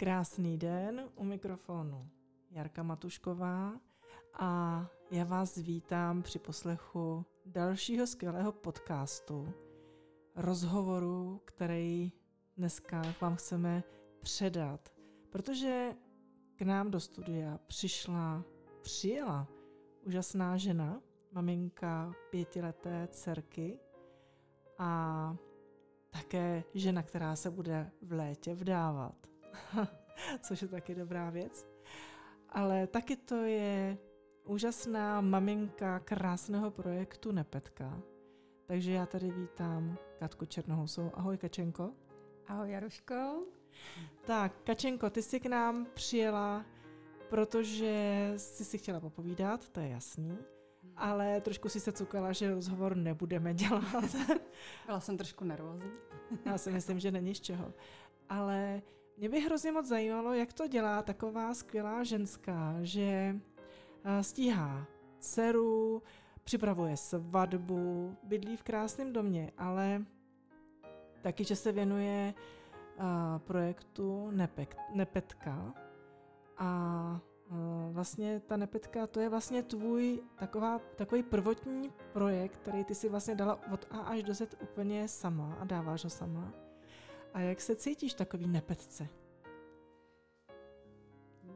Krásný den u mikrofonu Jarka Matušková a já vás vítám při poslechu dalšího skvělého podcastu, rozhovoru, který dneska vám chceme předat, protože k nám do studia přišla, přijela úžasná žena, maminka pětileté dcerky a také žena, která se bude v létě vdávat. Což je taky dobrá věc. Ale taky to je úžasná maminka krásného projektu Nepetka. Takže já tady vítám Katku Černohousou. Ahoj Kačenko. Ahoj Jaruško. Tak, Kačenko, ty jsi k nám přijela, protože jsi si chtěla popovídat, to je jasný ale trošku si se cukala, že rozhovor nebudeme dělat. Byla jsem trošku nervózní. Já si myslím, že není z čeho. Ale mě by hrozně moc zajímalo, jak to dělá taková skvělá ženská, že eh, stíhá dceru, připravuje svatbu, bydlí v krásném domě, ale taky, že se věnuje uh, projektu Nepek, Nepetka a vlastně ta nepetka, to je vlastně tvůj taková, takový prvotní projekt, který ty si vlastně dala od A až do Z úplně sama a dáváš ho sama. A jak se cítíš takový nepetce?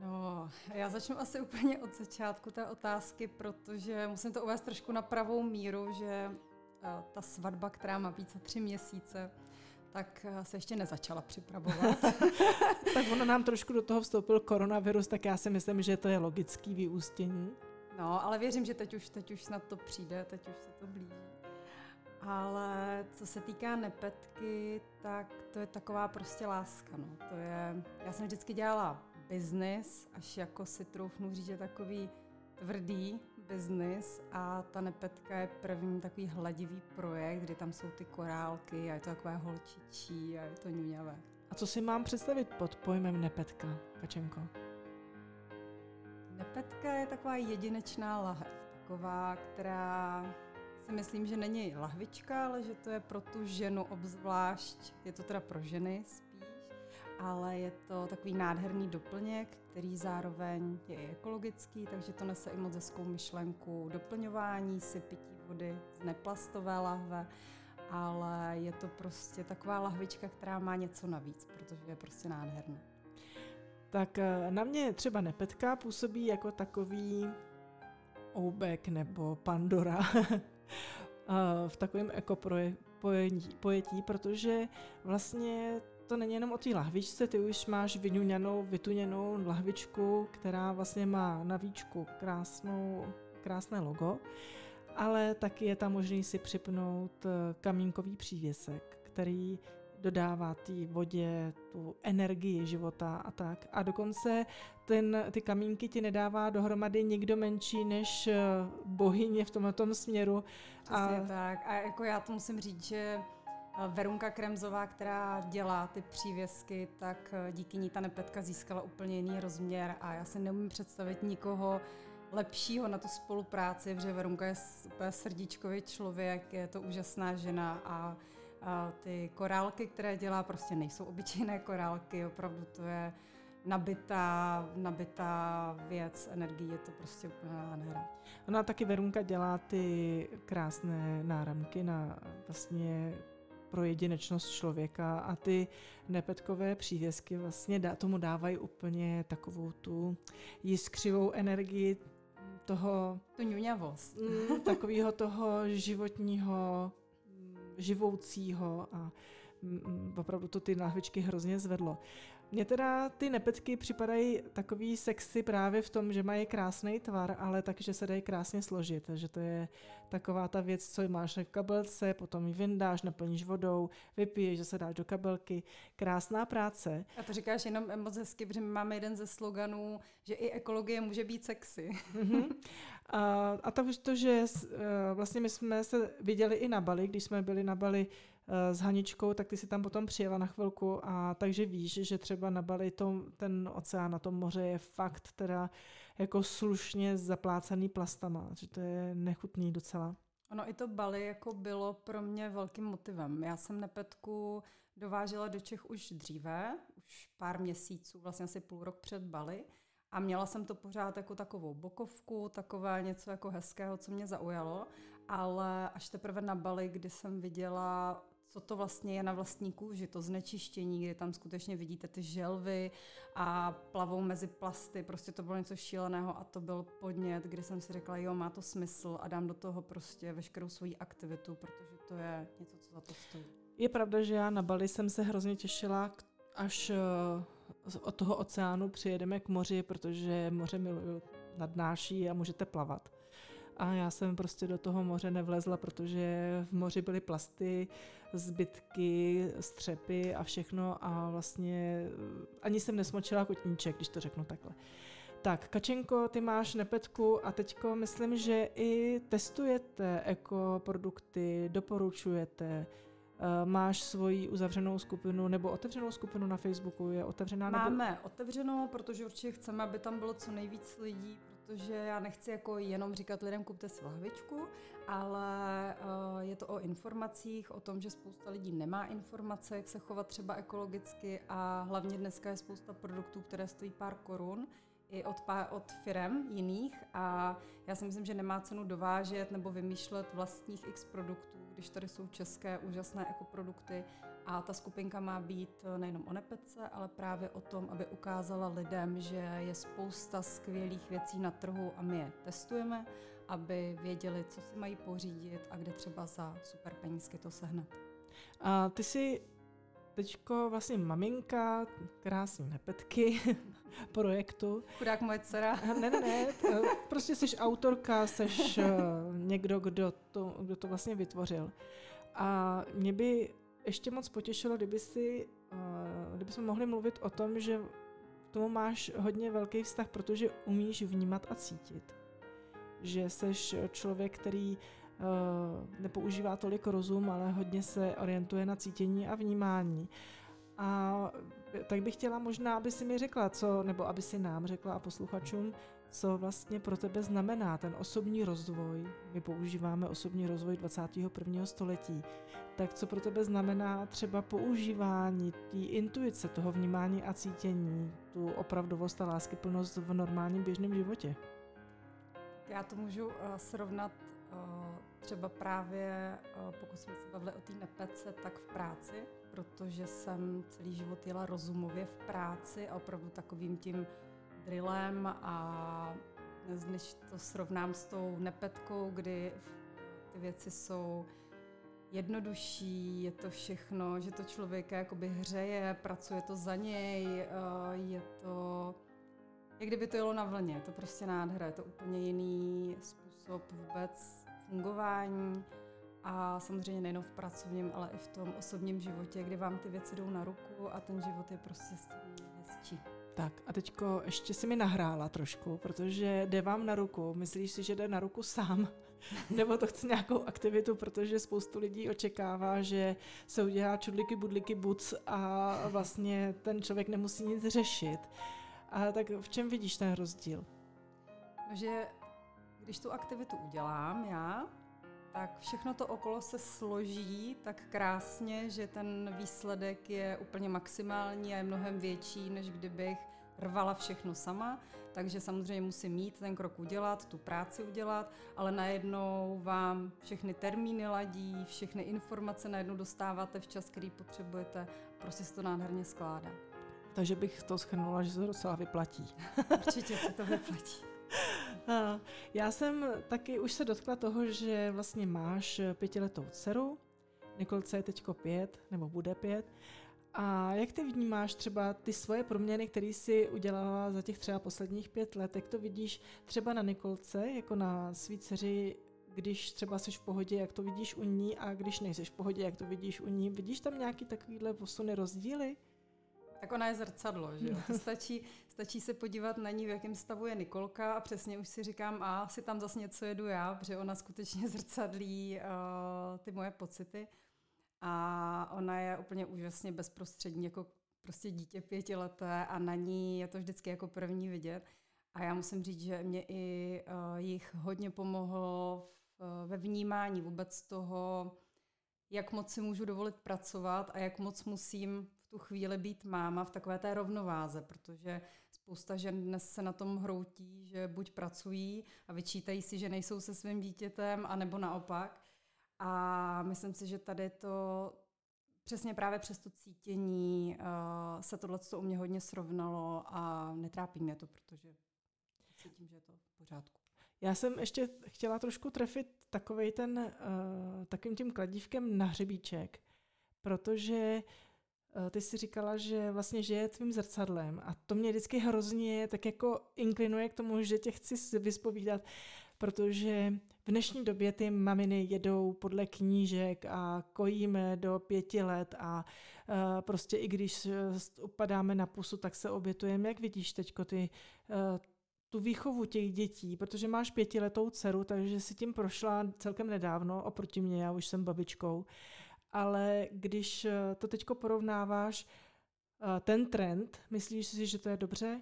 No, já začnu asi úplně od začátku té otázky, protože musím to uvést trošku na pravou míru, že eh, ta svatba, která má více tři měsíce, tak eh, se ještě nezačala připravovat. tak ono nám trošku do toho vstoupil koronavirus, tak já si myslím, že to je logický vyústění. No, ale věřím, že teď už, teď už snad to přijde, teď už se to blíží. Ale co se týká nepetky, tak to je taková prostě láska. No. To je, já jsem vždycky dělala biznis, až jako si troufnu říct, že takový tvrdý biznis a ta nepetka je první takový hladivý projekt, kdy tam jsou ty korálky a je to takové holčičí a je to ňuňavé. A co si mám představit pod pojmem nepetka, Kačenko? Nepetka je taková jedinečná lahev, taková, která si myslím, že není lahvička, ale že to je pro tu ženu obzvlášť, je to teda pro ženy ale je to takový nádherný doplněk, který zároveň je i ekologický, takže to nese i moc hezkou myšlenku doplňování si pití vody z neplastové lahve, ale je to prostě taková lahvička, která má něco navíc, protože je prostě nádherná. Tak eh, na mě třeba nepetka působí jako takový oubek nebo Pandora v takovém ekopojetí, protože vlastně to není jenom o té lahvičce, ty už máš vyňuňanou, vytuněnou lahvičku, která vlastně má na víčku krásnou, krásné logo, ale taky je tam možný si připnout eh, kamínkový přívěsek, který dodává té vodě tu energii života a tak. A dokonce ten, ty kamínky ti nedává dohromady nikdo menší než eh, bohyně v tomto směru. Přesně a... tak. A jako já to musím říct, že Verunka Kremzová, která dělá ty přívěsky, tak eh, díky ní ta nepetka získala úplně jiný rozměr a já si neumím představit nikoho lepšího na tu spolupráci, protože Verunka je úplně srdíčkový člověk, je to úžasná žena a, a ty korálky, které dělá, prostě nejsou obyčejné korálky, opravdu to je nabitá, nabitá věc, energie, je to prostě úplně nádhera. Ona taky Verunka dělá ty krásné náramky na vlastně pro jedinečnost člověka a ty nepetkové přívěsky vlastně dá, tomu dávají úplně takovou tu jiskřivou energii toho... Tu ňuňavost. Mm, takového toho životního, živoucího a mm, mm, opravdu to ty náhvičky hrozně zvedlo. Mně teda ty nepetky připadají takový sexy právě v tom, že mají krásný tvar, ale takže se dají krásně složit. že to je taková ta věc, co máš na kabelce, potom ji vyndáš, naplníš vodou, vypiješ, že se dáš do kabelky. Krásná práce. A to říkáš jenom moc hezky, protože my máme jeden ze sloganů, že i ekologie může být sexy. Mm-hmm. A, a to, to, že eh, vlastně my jsme se viděli i na Bali, když jsme byli na Bali eh, s Haničkou, tak ty si tam potom přijela na chvilku a takže víš, že třeba na Bali to, ten oceán na tom moře je fakt teda jako slušně zaplácaný plastama, že to je nechutný docela. Ono i to Bali jako bylo pro mě velkým motivem. Já jsem Nepetku dovážela do Čech už dříve, už pár měsíců, vlastně asi půl rok před Bali. A měla jsem to pořád jako takovou bokovku, takové něco jako hezkého, co mě zaujalo. Ale až teprve na Bali, kdy jsem viděla co to vlastně je na vlastní kůži, to znečištění, kdy tam skutečně vidíte ty želvy a plavou mezi plasty, prostě to bylo něco šíleného a to byl podnět, kdy jsem si řekla, jo, má to smysl a dám do toho prostě veškerou svoji aktivitu, protože to je něco, co za to stojí. Je pravda, že já na Bali jsem se hrozně těšila, až eh, od toho oceánu přijedeme k moři, protože moře miluju, nadnáší a můžete plavat. A já jsem prostě do toho moře nevlezla, protože v moři byly plasty, zbytky, střepy a všechno a vlastně eh, ani jsem nesmočila kotníček, když to řeknu takhle. Tak, Kačenko, ty máš nepetku a teďko myslím, že i testujete ekoprodukty, doporučujete, máš svoji uzavřenou skupinu nebo otevřenou skupinu na Facebooku? Je otevřená? Nebo... Máme otevřenou, protože určitě chceme, aby tam bylo co nejvíc lidí, protože já nechci jako jenom říkat lidem kupte si lahvičku, ale uh, je to o informacích, o tom, že spousta lidí nemá informace, jak se chovat třeba ekologicky a hlavně dneska je spousta produktů, které stojí pár korun i od, od firem jiných a já si myslím, že nemá cenu dovážet nebo vymýšlet vlastních x produktů, když tady jsou české úžasné ekoprodukty a ta skupinka má být eh, nejenom o nepece, ale právě o tom, aby ukázala lidem, že je spousta skvělých věcí na trhu a my je testujeme, aby věděli, co si mají pořídit a kde třeba za super penízky to sehnat. A ty si teďko vlastně maminka, krásný nepetky, projektu. Chudák moje dcera. Ne, ne, ne, prostě jsi autorka, jsi eh, někdo, kdo to, kdo to vlastně vytvořil. A mě by ještě moc potěšilo, kdyby si, eh, kdyby jsme mohli mluvit o tom, že k tomu máš hodně velký vztah, protože umíš vnímat a cítit. Že jsi člověk, který uh, nepoužívá tolik rozum, ale hodně se orientuje na cítění a vnímání. A tak bych chtěla možná, aby si mi řekla, co, nebo aby si nám řekla a posluchačům, co vlastně pro tebe znamená ten osobní rozvoj. My používáme osobní rozvoj 21. století. Tak co pro tebe znamená třeba používání té intuice, toho vnímání a cítění, tu opravdovost a láskyplnost v normálním běžném životě? Já to můžu uh, srovnat třeba právě, uh, pokud jsme se bavili o té nepece, tak v práci protože jsem celý život jela rozumově v práci a opravdu takovým tím drillem a než to srovnám s tou nepetkou, kdy ty věci jsou jednodušší, je to všechno, že to člověka jakoby hřeje, pracuje to za něj, eh, je to, jak kdyby to jelo na vlně, je to prostě nádhera, je to úplně jiný způsob vůbec fungování a samozřejmě nejen v pracovním, ale i v tom osobním životě, kdy vám ty věci jdou na ruku a ten život je prostě s tím hezčí. Tak a teďko ještě si mi nahrála trošku, protože jde vám na ruku. Myslíš si, že jde na ruku sám? Nebo to chce nějakou aktivitu, protože spoustu lidí očekává, že se udělá čudliky, budliky, buc a vlastně ten člověk nemusí nic řešit. A tak v čem vidíš ten rozdíl? No, že když tu aktivitu udělám já, tak všechno to okolo se složí tak krásně, že ten výsledek je úplně maximální a je mnohem větší, než kdybych rvala všechno sama, takže samozřejmě musím mít ten krok udělat, tu práci udělat, ale najednou vám všechny termíny ladí, všechny informace najednou dostáváte v čas, který potřebujete, prostě se to nádherně skládá. Takže bych to schrnula, že se to docela vyplatí. Určitě se to vyplatí. Já jsem taky už se dotkla toho, že vlastně máš pětiletou dceru, Nikolce je teďko pět, nebo bude pět. A jak ty vnímáš třeba ty svoje proměny, které jsi udělala za těch třeba posledních pět let? Jak to vidíš třeba na Nikolce, jako na svý dceři, když třeba jsi v pohodě, jak to vidíš u ní a když nejsi v pohodě, jak to vidíš u ní? Vidíš tam nějaký takovýhle posuny, rozdíly? Tak ona je zrcadlo, že jo? Stačí, stačí se podívat na ní, v jakém stavu je Nikolka a přesně už si říkám, a si tam zase něco jedu já, protože ona skutečně zrcadlí uh, ty moje pocity. A ona je úplně úžasně bezprostřední, jako prostě dítě pětileté a na ní je to vždycky jako první vidět. A já musím říct, že mě i uh, jich hodně pomohlo v, uh, ve vnímání vůbec toho, jak moc si můžu dovolit pracovat a jak moc musím tu chvíli být máma v takové té rovnováze, protože spousta žen dnes se na tom hroutí, že buď pracují a vyčítají si, že nejsou se svým dítětem, anebo naopak. A myslím si, že tady to přesně právě přes to cítění uh, se tohle u mě hodně srovnalo a netrápí mě to, protože cítím, že je to v pořádku. Já jsem ještě chtěla trošku trefit takovej ten, uh, takovým tím kladívkem na hřebíček, protože uh, ty si říkala, že vlastně žije tvým zrcadlem a to mě vždycky hrozně tak jako inklinuje k tomu, že tě chci vyspovídat, protože v dnešní době ty maminy jedou podle knížek a kojíme do pěti let a uh, prostě i když upadáme na pusu, tak se obětujeme. Jak vidíš teďko ty tu výchovu těch dětí, protože máš pětiletou dceru, takže si tím prošla celkem nedávno oproti mě, já už jsem babičkou. Ale když eh, to teď porovnáváš, eh, ten trend, myslíš si, že to je dobře?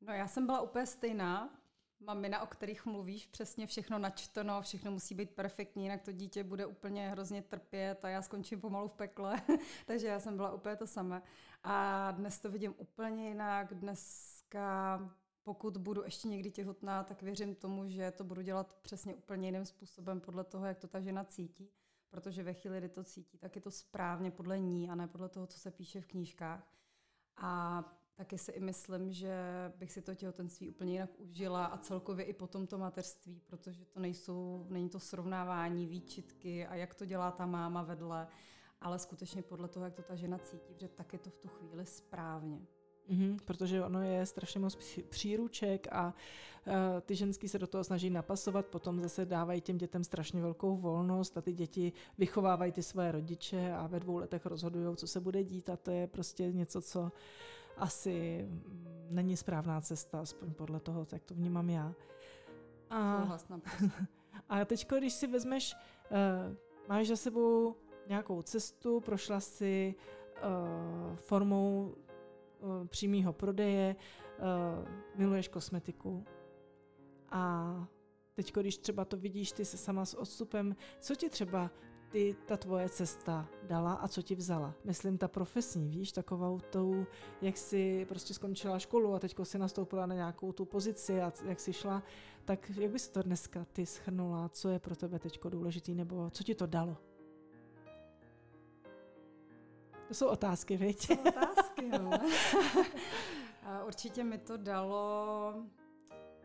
No já jsem byla úplně stejná. Mamina, o kterých mluvíš, přesně všechno načteno, všechno musí být perfektní, jinak to dítě bude úplně hrozně trpět a já skončím pomalu v pekle. Takže já jsem byla úplně to samé. A dnes to vidím úplně jinak. Dneska pokud budu ještě někdy těhotná, tak věřím tomu, že to budu dělat přesně úplně jiným způsobem podle toho, jak to ta žena cítí. Protože ve chvíli, kdy to cítí, tak je to správně podle ní a ne podle toho, co se píše v knížkách. A taky si i myslím, že bych si to těhotenství úplně jinak užila a celkově i potom to mateřství, protože to nejsou, není to srovnávání, výčitky a jak to dělá ta máma vedle, ale skutečně podle toho, jak to ta žena cítí, že tak je to v tu chvíli správně. Mm-hmm, protože ono je strašně moc příruček a uh, ty ženský se do toho snaží napasovat, potom zase dávají těm dětem strašně velkou volnost a ty děti vychovávají ty své rodiče a ve dvou letech rozhodují, co se bude dít a to je prostě něco, co asi není správná cesta, aspoň podle toho, jak to vnímám já. A, a teď, když si vezmeš, uh, máš za sebou nějakou cestu, prošla si uh, formou přímého prodeje, eh, miluješ kosmetiku a teď, když třeba to vidíš ty se sama s odstupem, co ti třeba ty, ta tvoje cesta dala a co ti vzala? Myslím ta profesní, víš, takovou tou, jak jsi prostě skončila školu a teďko si nastoupila na nějakou tu pozici a jak jsi šla, tak jak bys to dneska ty schrnula, co je pro tebe teďko důležitý nebo co ti to dalo? To jsou otázky, viď? To jsou otázky, no. Určitě mi to dalo...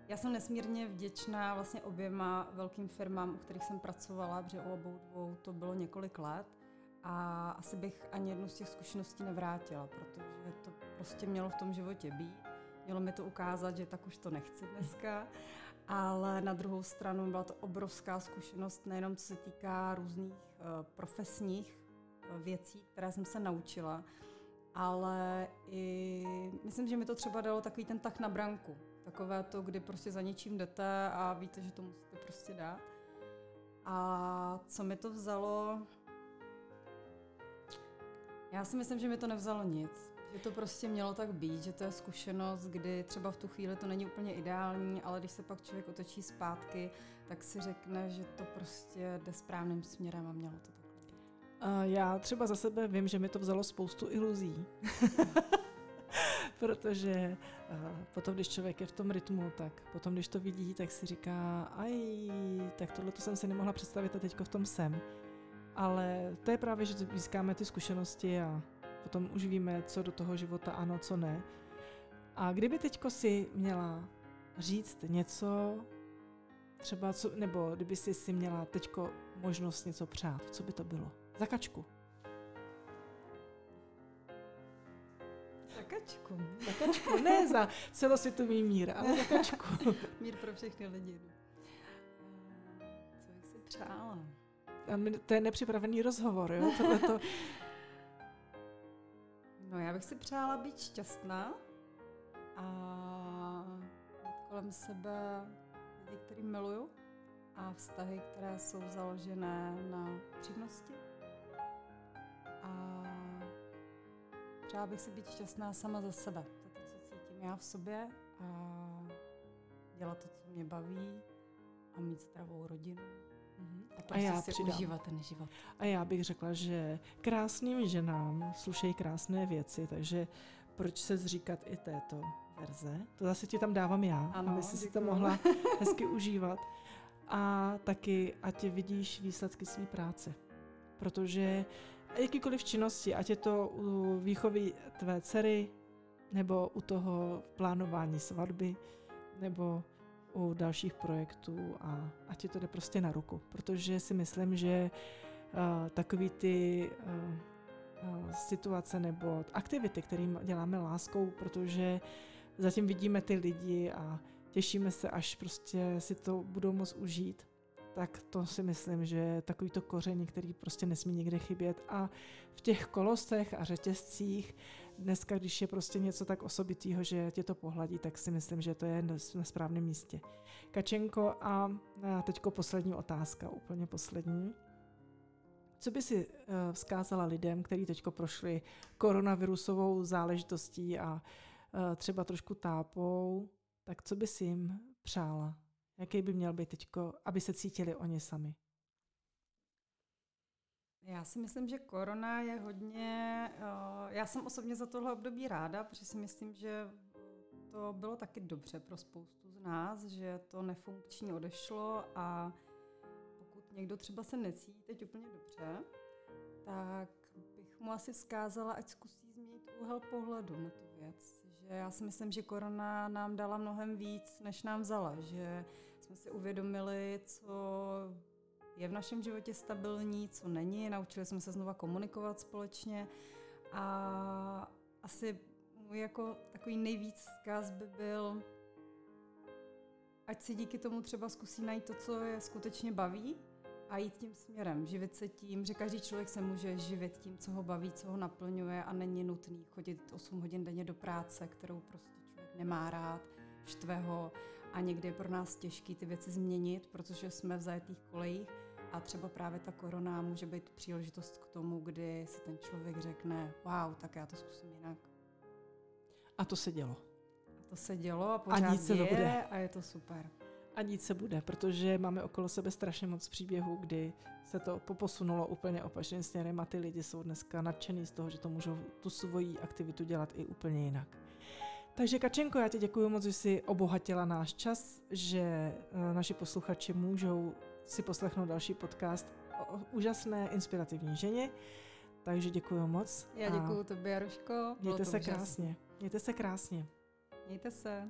Já jsem nesmírně vděčná vlastně oběma velkým firmám, u kterých jsem pracovala, protože u obou dvou to bylo několik let. A asi bych ani jednu z těch zkušeností nevrátila, protože to prostě mělo v tom životě být. Mělo mi to ukázat, že tak už to nechci dneska. Ale na druhou stranu byla to obrovská zkušenost, nejenom co se týká různých uh, profesních věcí, které jsem se naučila, ale i myslím, že mi to třeba dalo takový ten tak na branku. Takové to, kdy prostě za něčím jdete a víte, že to musíte prostě dát. A co mi to vzalo? Já si myslím, že mi to nevzalo nic. Že to prostě mělo tak být, že to je zkušenost, kdy třeba v tu chvíli to není úplně ideální, ale když se pak člověk otočí zpátky, tak si řekne, že to prostě jde správným směrem a mělo to tak. Já třeba za sebe vím, že mi to vzalo spoustu iluzí. Protože potom, když člověk je v tom rytmu, tak potom, když to vidí, tak si říká, aj, tak tohle to jsem si nemohla představit a teďko v tom jsem. Ale to je právě, že získáme ty zkušenosti a potom už víme, co do toho života ano, co ne. A kdyby teďko si měla říct něco, třeba, co, nebo kdyby si si měla teďko možnost něco přát, co by to bylo? Za kačku. Za kačku? Za kačku, ne za celosvětový mír, ale za kačku. mír pro všechny lidi. Co bych si přála? To je nepřipravený rozhovor, jo? Tohleto... No já bych si přála být šťastná a mít kolem sebe lidi, který miluju a vztahy, které jsou založené na přímnosti přála bych si být šťastná sama za sebe. To je to, co cítím já v sobě a dělat to, co mě baví a mít zdravou rodinu. Mm-hmm. Tak a já si přidám. užívat ten život. A já bych řekla, že krásným ženám slušejí krásné věci, takže proč se zříkat i této verze? To zase ti tam dávám já, ano, aby si to mohla hezky užívat. A taky, ať vidíš výsledky své práce. Protože jakýkoliv činnosti, ať je to u výchovy tvé dcery, nebo u toho plánování svatby, nebo u dalších projektů a ať ti to jde prostě na ruku. Protože si myslím, že uh, takový ty uh, uh, situace nebo aktivity, kterým děláme láskou, protože zatím vidíme ty lidi a těšíme se, až prostě si to budou moct užít, tak to si myslím, že je takový to koření, který prostě nesmí nikde chybět. A v těch kolosech a řetězcích dneska, když je prostě něco tak osobitého, že tě to pohladí, tak si myslím, že to je na správném místě. Kačenko a teďko poslední otázka, úplně poslední. Co by si uh, vzkázala lidem, kteří teďko prošli koronavirusovou záležitostí a uh, třeba trošku tápou, tak co by si jim přála? Jaký by měl být teďko, aby se cítili oni sami? Já si myslím, že korona je hodně... Uh, já jsem osobně za tohle období ráda, protože si myslím, že to bylo taky dobře pro spoustu z nás, že to nefunkční odešlo a pokud někdo třeba se necítí teď úplně dobře, tak bych mu asi vzkázala, ať zkusí změnit úhel pohledu na tu věc. Že já si myslím, že korona nám dala mnohem víc, než nám vzala. Že jsme si uvědomili, co je v našem životě stabilní, co není. Naučili jsme se znova komunikovat společně a asi můj jako takový nejvíc vzkaz by byl, ať si díky tomu třeba zkusí najít to, co je skutečně baví a jít tím směrem, živit se tím, že každý člověk se může živit tím, co ho baví, co ho naplňuje a není nutný chodit 8 hodin denně do práce, kterou prostě člověk nemá rád, štve ho a někdy je pro nás těžké ty věci změnit, protože jsme v zajetých kolejích a třeba právě ta korona může být příležitost k tomu, kdy si ten člověk řekne, wow, tak já to zkusím jinak. A to se dělo. A to se dělo a pořád a nic se děje to bude. a je to super. A nic se bude, protože máme okolo sebe strašně moc příběhů, kdy se to poposunulo úplně opačným směrem a ty lidi jsou dneska nadšený z toho, že to můžou tu svoji aktivitu dělat i úplně jinak. Takže Kačenko, já ti děkuji moc, že jsi obohatila náš čas, že eh, naši posluchači můžou si poslechnout další podcast o úžasné, inspirativní ženě. Takže děkuji moc. Já děkuji tobě, Jaruško. Mějte se úžasný. krásně. Mějte se krásně. Mějte se.